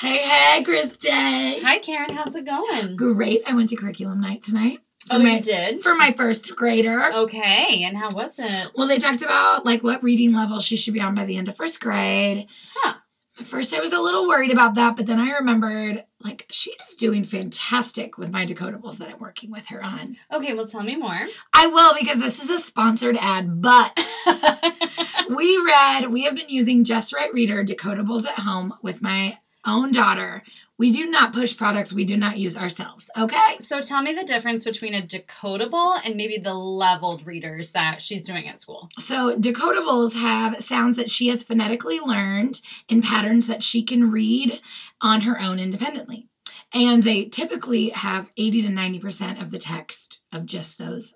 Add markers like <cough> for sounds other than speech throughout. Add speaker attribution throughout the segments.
Speaker 1: Hey, hey, Christy.
Speaker 2: Hi, Karen. How's it going?
Speaker 1: Great. I went to curriculum night tonight. For
Speaker 2: Oh,
Speaker 1: my,
Speaker 2: you did?
Speaker 1: For my first grader.
Speaker 2: Okay, and how was it?
Speaker 1: Well, they talked about like what reading level she should be on by the end of first grade.
Speaker 2: Huh.
Speaker 1: At first, I was a little worried about that, but then I remembered like she is doing fantastic with my decodables that I'm working with her on.
Speaker 2: Okay, well, tell me more.
Speaker 1: I will because this is a sponsored ad, but <laughs> we read, we have been using Just Right Reader decodables at home with my own daughter. We do not push products we do not use ourselves, okay?
Speaker 2: so tell me the difference between a decodable and maybe the leveled readers that she's doing at school.
Speaker 1: So, decodables have sounds that she has phonetically learned in patterns that she can read on her own independently. And they typically have 80 to 90% of the text of just those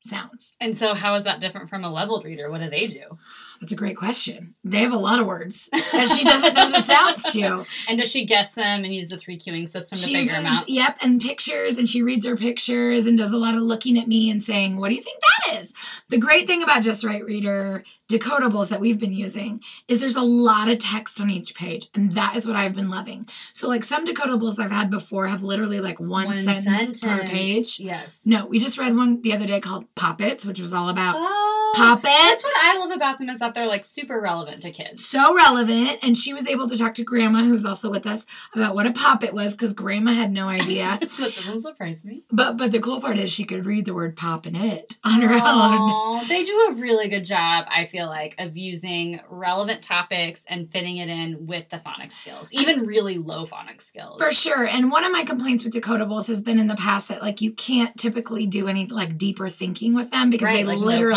Speaker 1: sounds.
Speaker 2: And so, how is that different from a leveled reader? What do they do?
Speaker 1: That's a great question. They have a lot of words that she doesn't know the sounds to. <laughs>
Speaker 2: And does she guess them and use the three cueing system to
Speaker 1: She
Speaker 2: figure them out?
Speaker 1: yep, and pictures, and she reads her pictures and does a lot of looking at me and saying, What do you think that is? The great thing about Just Right Reader decodables that we've been using is there's a lot of text on each page, and that is what I've been loving. So, like some decodables I've had before have literally like one, sentence, per page.
Speaker 2: Yes.
Speaker 1: No, we just read one the other day called Poppets, which was all about
Speaker 2: Oh,
Speaker 1: puppets.
Speaker 2: that's what I love about them is that they're like super relevant to kids.
Speaker 1: so relevant. And she was able to talk to Grandma, who's also with us, about what a poppet was because Grandma had no idea. <laughs>
Speaker 2: that doesn't surprise me.
Speaker 1: but but the cool part is she could read the word pop in it on her own.
Speaker 2: Aw, they do a really good job, I feel like, of using relevant topics and fitting it in with the phonics skills, even really low phonics skills.
Speaker 1: For sure. And one of my complaints with decodables has been in the past that like you can't typically do any like deeper thinking with them because
Speaker 2: right,
Speaker 1: they
Speaker 2: like no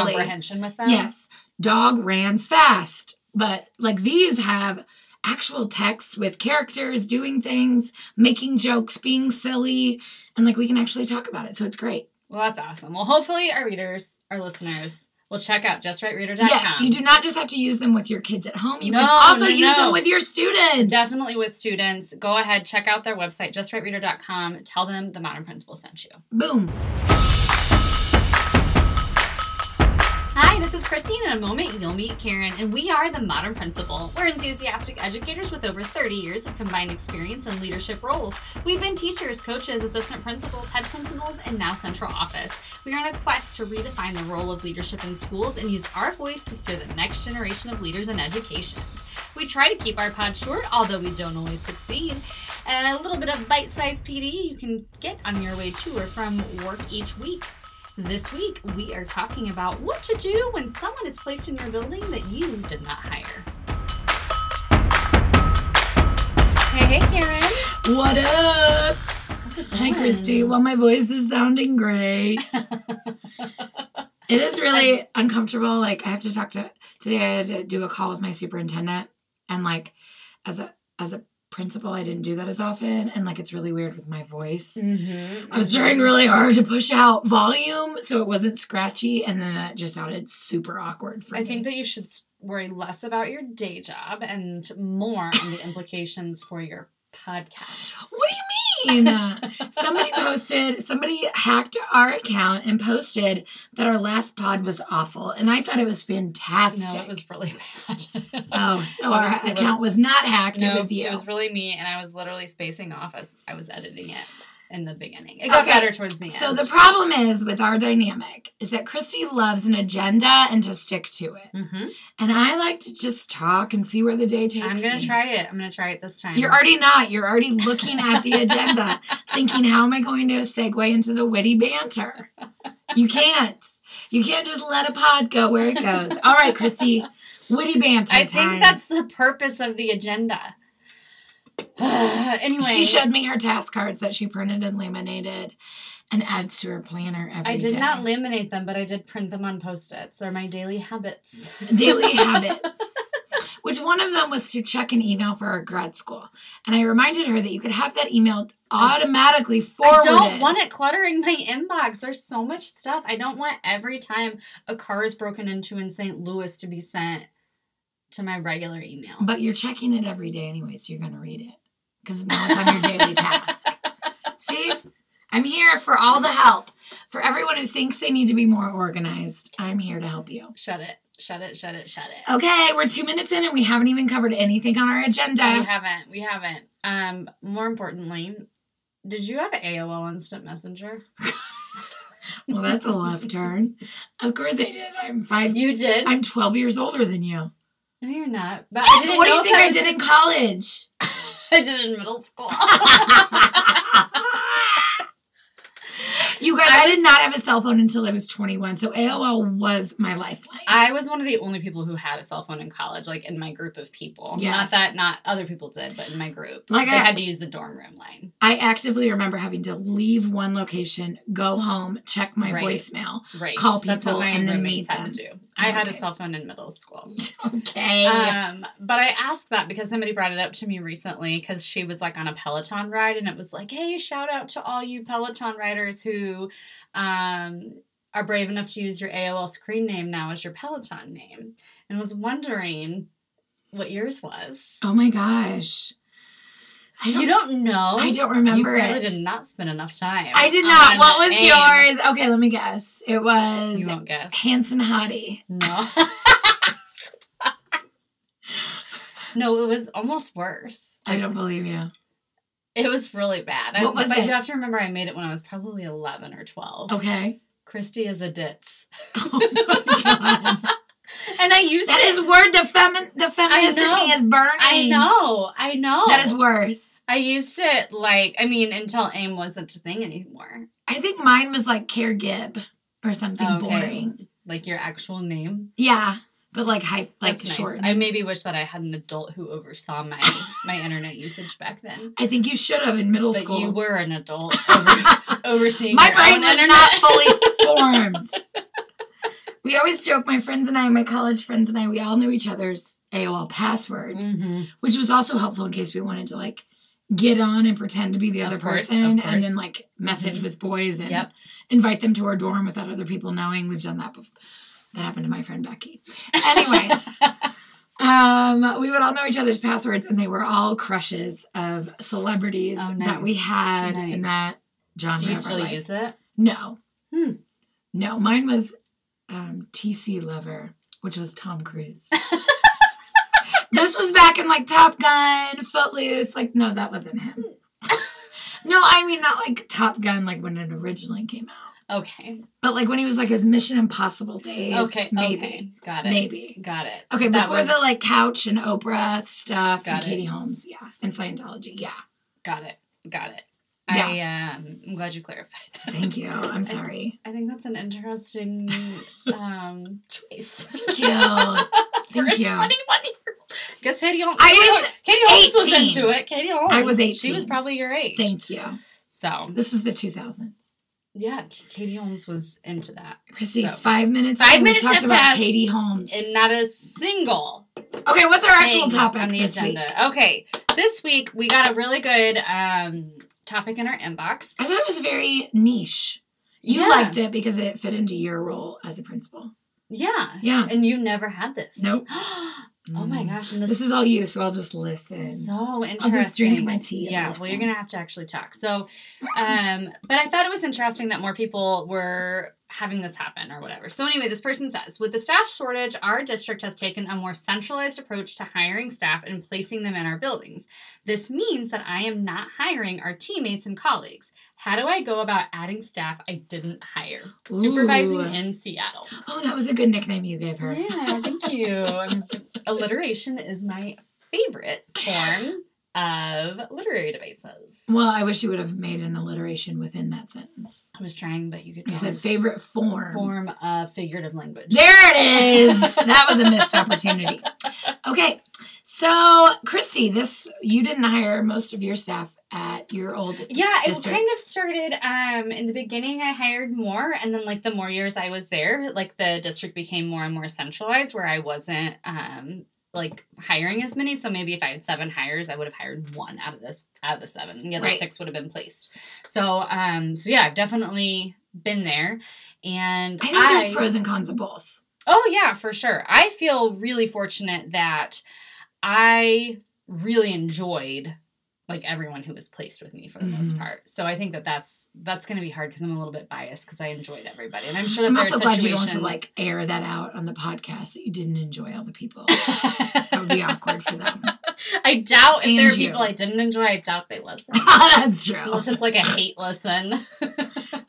Speaker 2: with them.
Speaker 1: Yes. Dog ran fast. But like these have actual text with characters doing things, making jokes, being silly, and like we can actually talk about it. So it's great.
Speaker 2: Well, that's awesome. Well, hopefully our readers, our listeners, will check out justrightreader.com.
Speaker 1: Yes, you do not just have to use them with your kids at home. You
Speaker 2: No,
Speaker 1: can also
Speaker 2: no,
Speaker 1: use
Speaker 2: no.
Speaker 1: them with your students.
Speaker 2: Definitely with students. Go ahead, check out their website, justrightreader.com. Tell them the Modern Principal sent you.
Speaker 1: Boom.
Speaker 2: This is Christine. In a moment, you'll meet Karen, and we are the Modern Principal. We're enthusiastic educators with over 30 years of combined experience in leadership roles. We've been teachers, coaches, assistant principals, head principals, and now central office. We are on a quest to redefine the role of leadership in schools and use our voice to steer the next generation of leaders in education. We try to keep our pod short, although we don't always succeed. And a little bit of bite sized PD you can get on your way to or from work each week. This week, we are talking about what to do when someone is placed in your building that you did not hire. Hey, hey, Karen.
Speaker 1: What up? Hi. Christy. Well, my voice is sounding great. <laughs> It is really uncomfortable. Like I have to talk to today. I had to do a call with my superintendent, and like as a as a principal, I didn't do that as often, and like it's really weird with my voice.
Speaker 2: Mm-hmm.
Speaker 1: I was trying really hard to push out volume so it wasn't scratchy, and then it just sounded super awkward for
Speaker 2: I
Speaker 1: me.
Speaker 2: I think that you should worry less about your day job and more on the implications for your podcast.
Speaker 1: What do you mean? Uh, somebody posted, somebody hacked our account and posted that our last pod was awful, and I thought it was fantastic.
Speaker 2: No, it was really bad.
Speaker 1: Oh, so our account was not hacked.
Speaker 2: no,
Speaker 1: it was you.
Speaker 2: It was really me, and I was literally spacing off as I was editing it in the beginning. It got
Speaker 1: Okay,
Speaker 2: better towards the end.
Speaker 1: So the problem is with our dynamic is that Christy loves an agenda and to stick to it,
Speaker 2: hmm
Speaker 1: and I like to just talk and see where the day takes.
Speaker 2: I'm gonna
Speaker 1: me.
Speaker 2: try it. I'm gonna try it this time.
Speaker 1: You're already not. You're already looking at the agenda, <laughs> thinking, "How am I going to segue into the witty banter?" You can't. You can't just let a pod go where it goes. All right, Christy, witty banter
Speaker 2: I
Speaker 1: time.
Speaker 2: think that's the purpose of the agenda. <sighs> anyway,
Speaker 1: She showed me her task cards that she printed and laminated, and adds to her planner every day.
Speaker 2: I did not laminate them, but I did print them on post-its. They're my daily habits. <laughs>
Speaker 1: daily habits. <laughs> Which one of them was to check an email for our grad school, and I reminded her that you could have that email automatically forwarded.
Speaker 2: I don't want it cluttering my inbox. There's so much stuff. I don't want every time a car is broken into in St. Louis to be sent to my regular email.
Speaker 1: But you're checking it every day anyway, so you're going to read it because now it's on your daily task. <laughs> See, I'm here for all the help. For everyone who thinks they need to be more organized, I'm here to help you.
Speaker 2: Shut it. Shut it, shut it, shut it.
Speaker 1: Okay, we're two minutes in and we haven't even covered anything on our agenda.
Speaker 2: We haven't. We haven't. Um, more importantly, did you have AOL Instant Messenger?
Speaker 1: Well, that's a left turn. <laughs> Of course I did. I'm five.
Speaker 2: You did.
Speaker 1: I'm 12 years older than you.
Speaker 2: No, you're not. But I didn't
Speaker 1: what do you think I
Speaker 2: was-
Speaker 1: did in college? <laughs>
Speaker 2: I did it in middle school. <laughs> <laughs>
Speaker 1: you guys,
Speaker 2: I
Speaker 1: I, did
Speaker 2: was-
Speaker 1: not have a cell phone until I was 21, so AOL was my lifeline.
Speaker 2: I was one of the only people who had a cell phone in college, like in my group of people. Not that not other people did, but in my group,
Speaker 1: Like
Speaker 2: they
Speaker 1: I-
Speaker 2: had to use the dorm room line.
Speaker 1: I actively remember having to leave one location, go home, check my
Speaker 2: Right.
Speaker 1: voicemail.
Speaker 2: Right.
Speaker 1: Call people,
Speaker 2: That's what my
Speaker 1: and then meet
Speaker 2: had to do. I had a cell phone in middle school. <laughs>
Speaker 1: Okay.
Speaker 2: Um, but I asked that because somebody brought it up to me recently because she was like on a Peloton ride and it was like, hey, shout out to all you Peloton riders who um, are brave enough to use your AOL screen name now as your Peloton name. And was wondering what yours was.
Speaker 1: oh my gosh. Don't,
Speaker 2: you don't know?
Speaker 1: I don't remember
Speaker 2: you
Speaker 1: it.
Speaker 2: did not spend enough time.
Speaker 1: I did not. What was
Speaker 2: AIM.
Speaker 1: yours? Okay, let me guess. It was
Speaker 2: You won't guess.
Speaker 1: Hanson Hottie.
Speaker 2: No. <laughs> no, it was almost worse.
Speaker 1: I don't believe you.
Speaker 2: It was really bad. I-
Speaker 1: What was
Speaker 2: but
Speaker 1: it?
Speaker 2: you have to remember I made it when I was probably 11 or 12.
Speaker 1: Okay.
Speaker 2: Christy is a ditz. <laughs>
Speaker 1: Oh my god. <laughs>
Speaker 2: And I used
Speaker 1: That
Speaker 2: it.
Speaker 1: is word the femi- the feminist in me is burning.
Speaker 2: I know. I know.
Speaker 1: That is worse.
Speaker 2: I used it like, I mean, until AIM wasn't a thing anymore.
Speaker 1: I think mine was like Care Gibb or something
Speaker 2: Okay.
Speaker 1: boring.
Speaker 2: Like your actual name.
Speaker 1: Yeah, but like high, like
Speaker 2: That's nice.
Speaker 1: short.
Speaker 2: I maybe wish that I had an adult who oversaw my my internet usage back then.
Speaker 1: I think you should have in middle
Speaker 2: But
Speaker 1: school.
Speaker 2: you were an adult <laughs> over, overseeing
Speaker 1: my
Speaker 2: your
Speaker 1: brain was
Speaker 2: internet.
Speaker 1: not fully <laughs> formed. we always joke, my friends and I, my college friends and I, we all knew each other's AOL passwords,
Speaker 2: Mhm.
Speaker 1: which was also helpful in case we wanted to like get on and pretend to be the other
Speaker 2: course,
Speaker 1: person and then like message
Speaker 2: Mhm.
Speaker 1: with boys and
Speaker 2: Yep.
Speaker 1: invite them to our dorm without other people knowing. We've done that before. That happened to my friend Becky. Anyways, <laughs> um, we would all know each other's passwords, and they were all crushes of celebrities
Speaker 2: Oh,
Speaker 1: that we
Speaker 2: nice.
Speaker 1: had in that genre.
Speaker 2: Do you still use it?
Speaker 1: No.
Speaker 2: Hmm.
Speaker 1: No, mine was um, TC Lover, which was Tom Cruise. <laughs> this was back in like Top Gun, Footloose. Like, no, that wasn't him. <laughs> no, I mean not like Top Gun, like when it originally came out,
Speaker 2: Okay.
Speaker 1: but like when he was like his Mission Impossible days.
Speaker 2: Okay.
Speaker 1: maybe,
Speaker 2: Okay. Got it.
Speaker 1: maybe.
Speaker 2: Got it.
Speaker 1: Okay,
Speaker 2: That
Speaker 1: before
Speaker 2: was-
Speaker 1: the like Couch and Oprah stuff
Speaker 2: Got
Speaker 1: and
Speaker 2: it.
Speaker 1: Katie Holmes, yeah, and Scientology, yeah.
Speaker 2: Got it. Got it.
Speaker 1: Yeah.
Speaker 2: I um, I'm glad you clarified that.
Speaker 1: Thank you. I'm sorry.
Speaker 2: I think that's an interesting <laughs> um, choice.
Speaker 1: Thank you. <laughs> Thank you.
Speaker 2: 21 Guess Katie Holmes.
Speaker 1: I was
Speaker 2: Katie Holmes was into it. Katie Holmes.
Speaker 1: I was
Speaker 2: She was probably your age.
Speaker 1: Thank you.
Speaker 2: So
Speaker 1: This was the 2000s.
Speaker 2: Yeah, Katie Holmes was into that,
Speaker 1: Chrissy,
Speaker 2: So-
Speaker 1: five minutes.
Speaker 2: Five
Speaker 1: in, we
Speaker 2: minutes
Speaker 1: talked about. Katie Holmes.
Speaker 2: and not a single
Speaker 1: okay, what's our actual topic
Speaker 2: on the agenda.
Speaker 1: week?
Speaker 2: Okay, this week we got a really good um, topic in our inbox.
Speaker 1: I thought it was very niche. You
Speaker 2: Yeah.
Speaker 1: liked it because it fit into your role as a principal.
Speaker 2: Yeah,
Speaker 1: Yeah.
Speaker 2: and you never had this.
Speaker 1: Nope. <gasps> <gasps>
Speaker 2: oh my
Speaker 1: Mm.
Speaker 2: gosh, and this,
Speaker 1: This is all you, so I'll just listen.
Speaker 2: so interesting.
Speaker 1: I'll just drink my tea.
Speaker 2: Yeah, well, you're gonna have to actually talk. So, um, but I thought it was interesting that more people were having this happen or whatever. So anyway, this person says, with the staff shortage, our district has taken a more centralized approach to hiring staff and placing them in our buildings. This means that I am not hiring our teammates and colleagues. How do I go about adding staff I didn't hire? Supervising
Speaker 1: Ooh.
Speaker 2: in Seattle.
Speaker 1: Oh, that was a good nickname you gave her.
Speaker 2: Yeah, thank you. <laughs> Alliteration is my favorite form of literary devices.
Speaker 1: Well, I wish you would have made an alliteration within that sentence.
Speaker 2: I was trying, but you could
Speaker 1: You said favorite form.
Speaker 2: form of figurative language.
Speaker 1: There it is. <laughs> that was a missed opportunity. Okay. So, Christy, this you didn't hire most of your staff at your old
Speaker 2: Yeah, it
Speaker 1: district.
Speaker 2: kind of started um in the beginning I hired more and then like the more years I was there, like the district became more and more centralized where I wasn't um like hiring as many. So maybe if I had seven hires, I would have hired one out of this out of the seven. and The other
Speaker 1: Right.
Speaker 2: six would have been placed. So um so yeah, I've definitely been there. And
Speaker 1: I think there's pros and cons of both.
Speaker 2: Oh yeah, for sure. I feel really fortunate that I really enjoyed like everyone who was placed with me for the most
Speaker 1: Mhm.
Speaker 2: part. So I think that that's that's going to be hard because I'm a little bit biased because I enjoyed everybody, and I'm <gasps> sure that
Speaker 1: I'm also
Speaker 2: are
Speaker 1: glad you want to like air that out on the podcast that you didn't enjoy all the people. <laughs> that would be awkward for them. <laughs>
Speaker 2: I doubt if there
Speaker 1: And
Speaker 2: are people. I didn't enjoy. I doubt they listen. <laughs>
Speaker 1: That's true.
Speaker 2: Unless it's like a hate listen.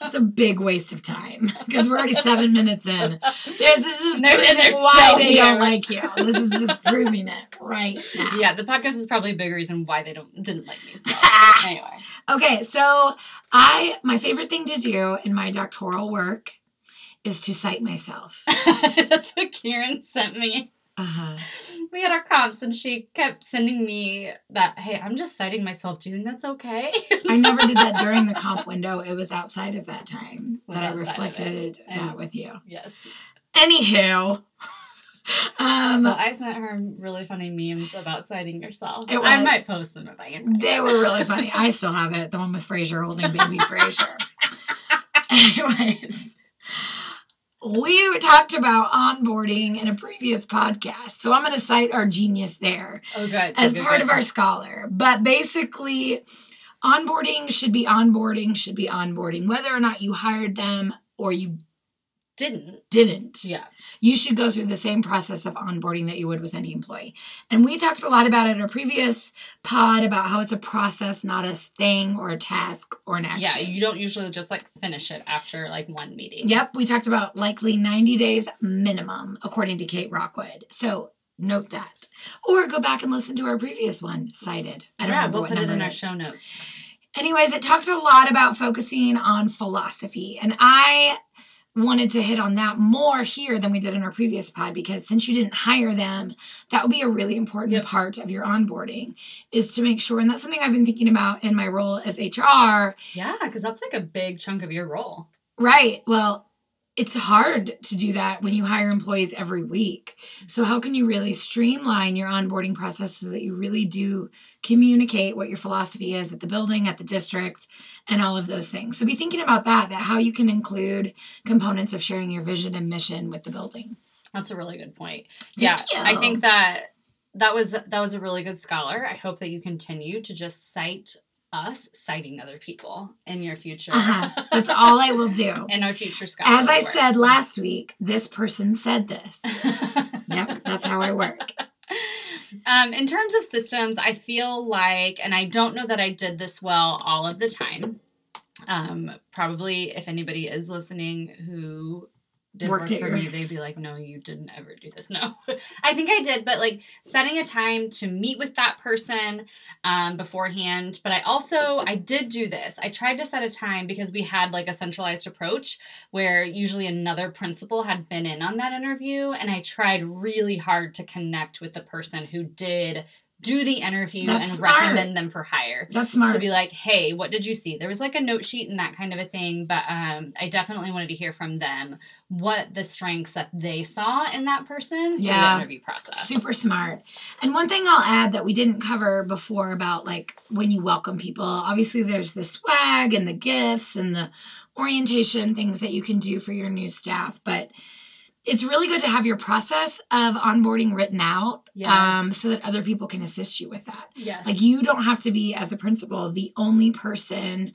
Speaker 1: It's a big waste of time because we're already seven minutes in. This is just
Speaker 2: They're- and
Speaker 1: why
Speaker 2: still
Speaker 1: they don't like you. This is just proving it right now.
Speaker 2: yeah, the podcast is probably a big reason why they don't didn't like me. So <laughs> anyway,
Speaker 1: Okay, so I my favorite thing to do in my doctoral work is to cite myself. <laughs>
Speaker 2: that's what Karen sent me.
Speaker 1: Uh-huh.
Speaker 2: We had our comps, and she kept sending me that. Hey, I'm just citing myself. Do you think that's okay? <laughs>
Speaker 1: I never did that during the comp window. It was outside of that time
Speaker 2: Was
Speaker 1: that I
Speaker 2: outside of it.
Speaker 1: reflected that
Speaker 2: And-
Speaker 1: with you.
Speaker 2: yes.
Speaker 1: Anywho, um,
Speaker 2: so I sent her really funny memes about citing yourself.
Speaker 1: It
Speaker 2: I might post them if I can.
Speaker 1: they were really <laughs> funny. I still have it. The one with Frasier holding baby Frasier. <laughs> Anyways, we talked about onboarding in a previous podcast, so I'm going to cite our genius there.
Speaker 2: Oh, good.
Speaker 1: as
Speaker 2: Good,
Speaker 1: part
Speaker 2: good.
Speaker 1: of our scholar. But basically, onboarding should be onboarding, should be onboarding, whether or not you hired them or you
Speaker 2: didn't.
Speaker 1: didn't.
Speaker 2: Yeah.
Speaker 1: You should go through the same process of onboarding that you would with any employee. And we talked a lot about it in a previous pod about how it's a process, not a thing or a task or an action.
Speaker 2: Yeah, you don't usually just like finish it after like one meeting.
Speaker 1: Yep, we talked about likely 90 days minimum, according to Kate Rockwood. So note that. Or go back and listen to our previous one, cited. I don't
Speaker 2: yeah,
Speaker 1: remember
Speaker 2: we'll
Speaker 1: what
Speaker 2: put it in our show notes.
Speaker 1: Anyways, it talked a lot about focusing on philosophy. And I wanted to hit on that more here than we did in our previous pod because since you didn't hire them, that would be a really important
Speaker 2: Yep.
Speaker 1: part of your onboarding is to make sure. And that's something I've been thinking about in my role as HR.
Speaker 2: Yeah, because that's like a big chunk of your role.
Speaker 1: Right. Well, it's hard to do that when you hire employees every week. So, how can you really streamline your onboarding process so that you really do communicate what your philosophy is at the building, at the district, and all of those things? So, be thinking about that, that how you can include components of sharing your vision and mission with the building.
Speaker 2: That's a really good point.
Speaker 1: Thank
Speaker 2: yeah, I think that that was that was a really good scholar. I hope that you continue to just cite us citing other people in your future.
Speaker 1: Uh-huh. <laughs> That's all I will do.
Speaker 2: in our future scholar.
Speaker 1: As I
Speaker 2: work.
Speaker 1: said last week, this person said this. <laughs> Yep, that's how I work.
Speaker 2: Um, in terms of systems, I feel like, and I don't know that I did this well all of the time. Um, probably if anybody is listening who did
Speaker 1: Worked
Speaker 2: work for me, <laughs> they'd be like, "No, you didn't ever do this." <laughs> No, I think I did, but like setting a time to meet with that person um, beforehand. But I also I did do this. I tried to set a time because we had like a centralized approach where usually another principal had been in on that interview, and I tried really hard to connect with the person who did do the interview
Speaker 1: That's
Speaker 2: and
Speaker 1: smart.
Speaker 2: recommend them for hire
Speaker 1: That's smart.
Speaker 2: to be like, hey, what did you see? There was like a note sheet and that kind of a thing, but um, I definitely wanted to hear from them what the strengths that they saw in that person
Speaker 1: Yeah.
Speaker 2: the interview process.
Speaker 1: Super smart. And one thing I'll add that we didn't cover before about like when you welcome people, obviously there's the swag and the gifts and the orientation things that you can do for your new staff, but it's really good to have your process of onboarding written out
Speaker 2: Yes.
Speaker 1: um, so that other people can assist you with that.
Speaker 2: Yes.
Speaker 1: Like you don't have to be, as a principal, the only person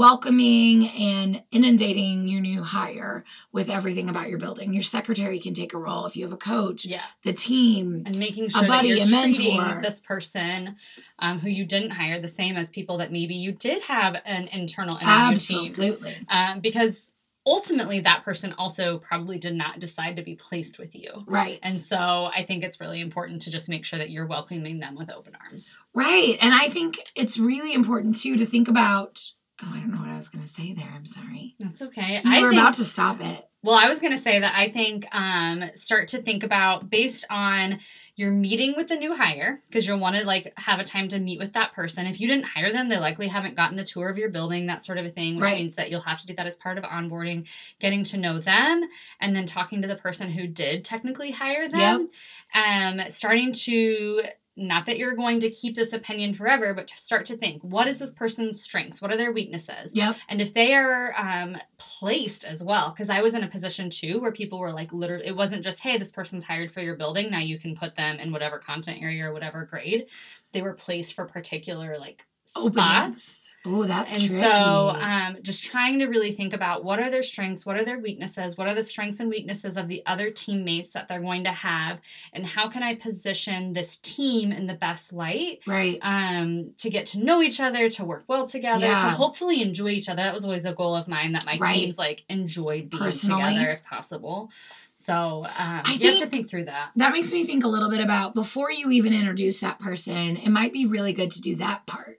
Speaker 1: welcoming and inundating your new hire with everything about your building. Your secretary can take a role if you have a coach,
Speaker 2: Yeah.
Speaker 1: the team.
Speaker 2: And making sure a
Speaker 1: buddy,
Speaker 2: that you're
Speaker 1: a
Speaker 2: treating
Speaker 1: mentor.
Speaker 2: this person um, who you didn't hire the same as people that maybe you did have an internal interview team.
Speaker 1: Absolutely.
Speaker 2: Um, because ultimately that person also probably did not decide to be placed with you.
Speaker 1: Right.
Speaker 2: And so I think it's really important to just make sure that you're welcoming them with open arms.
Speaker 1: right. And I think it's really important too to think about. Oh, I don't know what I was going to say there. I'm sorry.
Speaker 2: That's okay.
Speaker 1: You
Speaker 2: I
Speaker 1: were
Speaker 2: think,
Speaker 1: about to stop it.
Speaker 2: well, I was going to say that I think um, start to think about based on your meeting with the new hire because you'll want to like have a time to meet with that person. If you didn't hire them, they likely haven't gotten a tour of your building, that sort of a thing, which
Speaker 1: Right.
Speaker 2: means that you'll have to do that as part of onboarding, getting to know them, and then talking to the person who did technically hire them. Um, starting to not that you're going to keep this opinion forever, but to start to think what is this person's strengths? What are their weaknesses?
Speaker 1: Yep.
Speaker 2: And if they are um, placed as well, because I was in a position too where people were like, literally, it wasn't just, hey, this person's hired for your building. Now you can put them in whatever content area or whatever grade. they were placed for particular like. Spots.
Speaker 1: Oh, that's
Speaker 2: and
Speaker 1: tricky.
Speaker 2: so um, just trying to really think about what are their strengths what are their weaknesses what are the strengths and weaknesses of the other teammates that they're going to have and how can i position this team in the best light
Speaker 1: right.
Speaker 2: um, to get to know each other to work well together to hopefully enjoy each other that was always a goal of mine that my
Speaker 1: Right.
Speaker 2: teams like enjoyed being
Speaker 1: Personally.
Speaker 2: together if possible so um,
Speaker 1: I
Speaker 2: you have to
Speaker 1: think
Speaker 2: through that
Speaker 1: That makes me think a little bit about before you even introduce that person, it might be really good to do that part.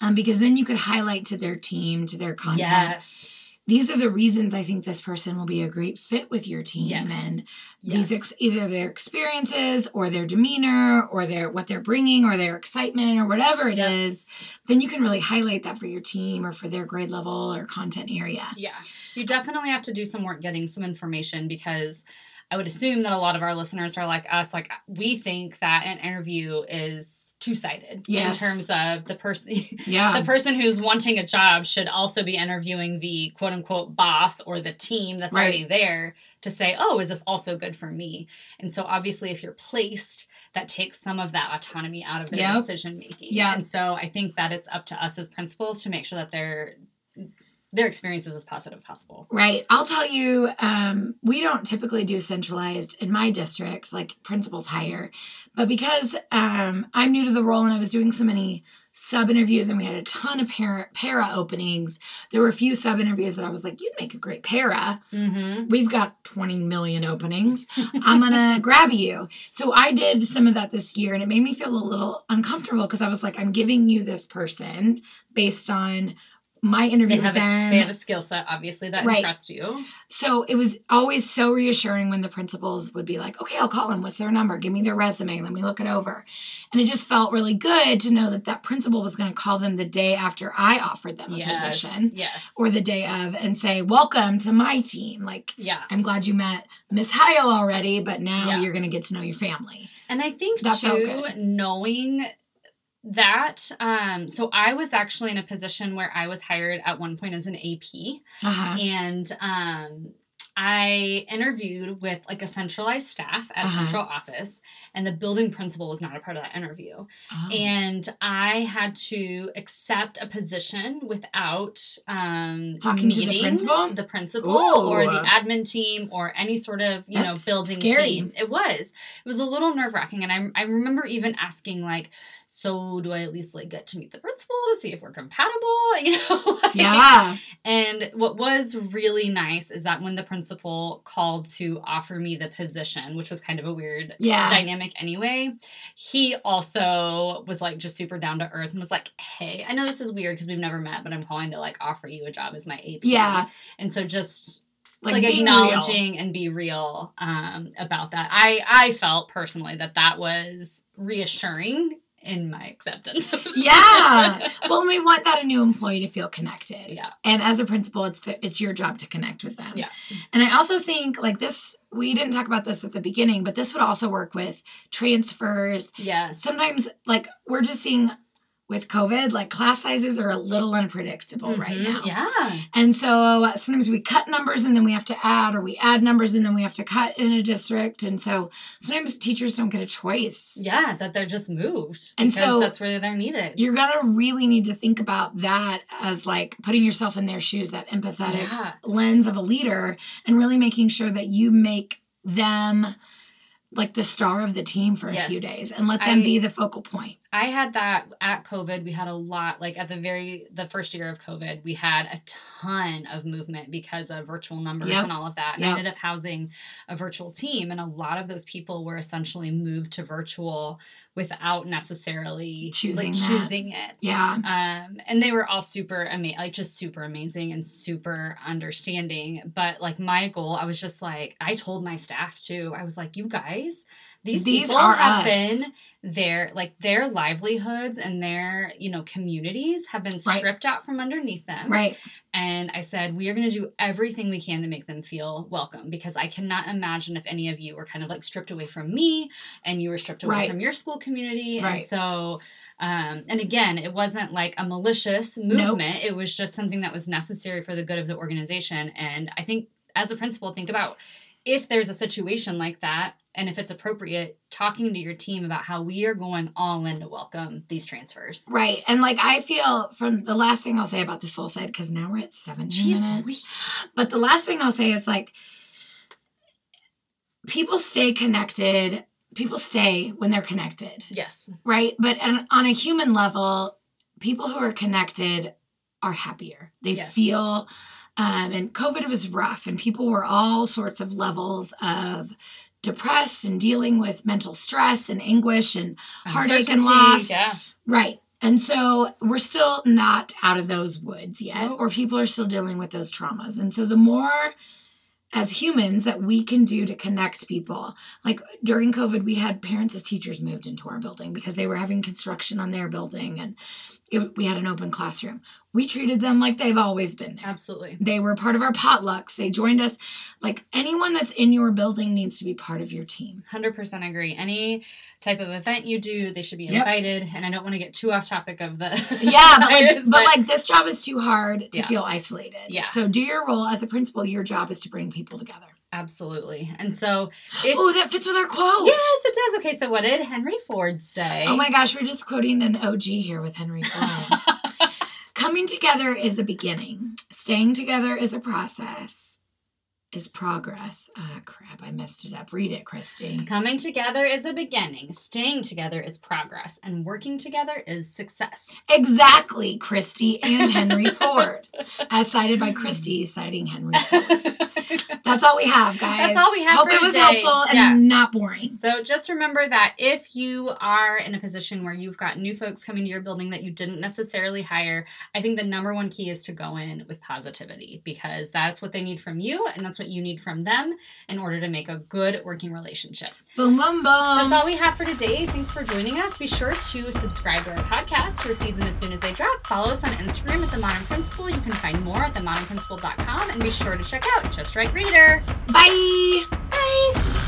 Speaker 1: Um, because then you could highlight to their team, to their content.
Speaker 2: yes
Speaker 1: These are the reasons I think this person will be a great fit with your team.
Speaker 2: Yes.
Speaker 1: And
Speaker 2: yes.
Speaker 1: these ex- either their experiences or their demeanor or their what they're bringing or their excitement or whatever it is,
Speaker 2: Yep.
Speaker 1: then you can really highlight that for your team or for their grade level or content area.
Speaker 2: Yeah. You definitely have to do some work getting some information because I would assume that a lot of our listeners are like us. Like, we think that an interview is two sided
Speaker 1: Yes.
Speaker 2: in terms of the person. <laughs>
Speaker 1: Yeah.
Speaker 2: The person who's wanting a job should also be interviewing the quote unquote boss or the team that's
Speaker 1: Right.
Speaker 2: already there to say, oh, is this also good for me? And so, obviously, if you're placed, that takes some of that autonomy out of their
Speaker 1: Yep.
Speaker 2: decision making.
Speaker 1: Yeah.
Speaker 2: And so, I think that it's up to us as principals to make sure that their their experience is as positive as possible.
Speaker 1: Right. I'll tell you, um, we don't typically do centralized in my district, like principals hire. But because um, I'm new to the role and I was doing so many sub interviews and we had a ton of para, para openings, there were a few sub interviews that I was like, you'd make a great para.
Speaker 2: Mm-hmm.
Speaker 1: We've got 20 million openings. I'm going <laughs> to grab you. So I did some of that this year and it made me feel a little uncomfortable because I was like, I'm giving you this person based on my interview
Speaker 2: They have
Speaker 1: with
Speaker 2: a,
Speaker 1: them.
Speaker 2: they have a skill set, obviously, that
Speaker 1: Right.
Speaker 2: impressed you.
Speaker 1: So it was always so reassuring when the principals would be like, okay, I'll call them. What's their number? Give me their resume. Let me look it over. And it just felt really good to know that that principal was going to call them the day after I offered them a
Speaker 2: Yes.
Speaker 1: position
Speaker 2: Yes.
Speaker 1: or the day of and say, welcome to my team. Like,
Speaker 2: yeah.
Speaker 1: I'm glad you met Miss Heil already, but now
Speaker 2: Yeah.
Speaker 1: you're going to get to know your family.
Speaker 2: And I think
Speaker 1: That
Speaker 2: too, knowing that, um, so I was actually in a position where I was hired at one point as an AP,
Speaker 1: Uh-huh.
Speaker 2: and um, I interviewed with like a centralized staff at
Speaker 1: Uh-huh.
Speaker 2: central office, and the building principal was not a part of that interview.
Speaker 1: Oh.
Speaker 2: and I had to accept a position without um,
Speaker 1: Talking to the principal?
Speaker 2: the principal
Speaker 1: Ooh.
Speaker 2: or the admin team or any sort of you know building
Speaker 1: scary.
Speaker 2: team. It was it was a little nerve wracking, and I I remember even asking like, so do I at least like get to meet the principal to see if we're compatible? <laughs> You know, like-
Speaker 1: yeah.
Speaker 2: and what was really nice is that when the principal called to offer me the position, which was kind of a weird
Speaker 1: Yeah.
Speaker 2: dynamic anyway, he also was like just super down to earth and was like, "Hey, I know this is weird because we've never met, but I'm calling to like offer you a job as my AP."
Speaker 1: Yeah.
Speaker 2: and so just
Speaker 1: Like,
Speaker 2: like, acknowledging and be real um, about that. I I felt personally that that was reassuring in my acceptance.
Speaker 1: Yeah. Well, we want that a new employee to feel connected.
Speaker 2: yeah.
Speaker 1: And as a principal, it's the, it's your job to connect with them.
Speaker 2: Yeah.
Speaker 1: And I also think like this. We didn't talk about this at the beginning, but this would also work with transfers.
Speaker 2: Yes.
Speaker 1: Sometimes, like we're just seeing with COVID, like class sizes are a little unpredictable right
Speaker 2: Mhm.
Speaker 1: now.
Speaker 2: Yeah.
Speaker 1: And so sometimes we cut numbers and then we have to add, or we add numbers and then we have to cut in a district. And so sometimes teachers don't get a choice.
Speaker 2: Yeah, that they're just moved.
Speaker 1: And so
Speaker 2: that's where they're needed.
Speaker 1: You're gonna really need to think about that as like putting yourself in their shoes, that empathetic
Speaker 2: Yeah.
Speaker 1: lens of a leader, and really making sure that you make them like the star of the team for a
Speaker 2: Yes.
Speaker 1: few days and let them
Speaker 2: I-
Speaker 1: be the focal point.
Speaker 2: I had that at COVID. We had a lot, like at the very the first year of COVID, we had a ton of movement because of virtual numbers
Speaker 1: Yep.
Speaker 2: and all of that. And
Speaker 1: Yep.
Speaker 2: I ended up housing a virtual team, and a lot of those people were essentially moved to virtual without necessarily
Speaker 1: Choosing
Speaker 2: like
Speaker 1: that.
Speaker 2: choosing it.
Speaker 1: Yeah.
Speaker 2: um and they were all super amazing like just super amazing and super understanding but like my goal i was just like i told my staff too i was like you guys these,
Speaker 1: These
Speaker 2: people
Speaker 1: are
Speaker 2: have
Speaker 1: us.
Speaker 2: been their like their livelihoods and their you know communities have been
Speaker 1: Right.
Speaker 2: stripped out from underneath them
Speaker 1: Right.
Speaker 2: and I said, we are going to do everything we can to make them feel welcome because I cannot imagine if any of you were kind of like stripped away from me and you were stripped away
Speaker 1: Right.
Speaker 2: from your school community.
Speaker 1: Right.
Speaker 2: And so, um, and again, it wasn't like a malicious movement, it was just something that was necessary for the good of the organization. And I think as a principal, think about if there's a situation like that, and if it's appropriate, talking to your team about how we are going all in to welcome these transfers.
Speaker 1: Right. And like I feel from the last thing I'll say about the soul side, because now we're at 17
Speaker 2: Jeez
Speaker 1: minutes. But the last thing I'll say is like people stay connected. People stay when they're connected,
Speaker 2: Yes.
Speaker 1: right? But on, on a human level, people who are connected are happier. They
Speaker 2: Yes.
Speaker 1: feel, um, and COVID was rough, and people were all sorts of levels of depressed and dealing with mental stress and anguish and Heartache and loss.
Speaker 2: Yeah.
Speaker 1: Right. And so we're still not out of those woods yet,
Speaker 2: Nope.
Speaker 1: or people are still dealing with those traumas. And so the more as humans that we can do to connect people, like during COVID, we had parents as teachers moved into our building because they were having construction on their building and it, we had an open classroom. We treated them like they've always been there.
Speaker 2: Absolutely.
Speaker 1: They were part of our potlucks. They joined us. Like anyone that's in your building needs to be part of your team.
Speaker 2: 100% agree. Any type of event you do, they should be
Speaker 1: Yep.
Speaker 2: invited. And I don't want to get too off topic of the <laughs>
Speaker 1: yeah, but like,
Speaker 2: virus,
Speaker 1: but like this job is too hard to
Speaker 2: Yeah.
Speaker 1: feel isolated.
Speaker 2: Yeah.
Speaker 1: So do your role as a principal. Your job is to bring people together.
Speaker 2: Absolutely. And so if
Speaker 1: Oh, that fits with our quote.
Speaker 2: Yes, it does. Okay, so what did Henry Ford say?
Speaker 1: Oh my gosh, we're just quoting an OG here with Henry <laughs> Ford. Coming together is a beginning. Staying together is a process. Is progress. Ah, crap! I messed it up. Read it, Christy.
Speaker 2: Coming together is a beginning, staying together is progress, and working together is success.
Speaker 1: Exactly, Christy and Henry <laughs> Ford, as cited by Christy citing Henry <laughs> Ford. That's all we have, guys.
Speaker 2: That's all we have
Speaker 1: Hope it was
Speaker 2: today.
Speaker 1: helpful and
Speaker 2: Yeah.
Speaker 1: not boring.
Speaker 2: So just remember that if you are in a position where you've got new folks coming to your building that you didn't necessarily hire, I think the number one key is to go in with positivity because that's what they need from you and that's what you need from them in order to make a good working relationship.
Speaker 1: Boom, boom, boom.
Speaker 2: That's all we have for today. Thanks for joining us. Be sure to subscribe to our podcast to receive them as soon as they drop. Follow us on Instagram at The Modern Principal. You can find more at themodernprincipal.com and be sure to check out Just Right Reader.
Speaker 1: Bye.
Speaker 2: Bye.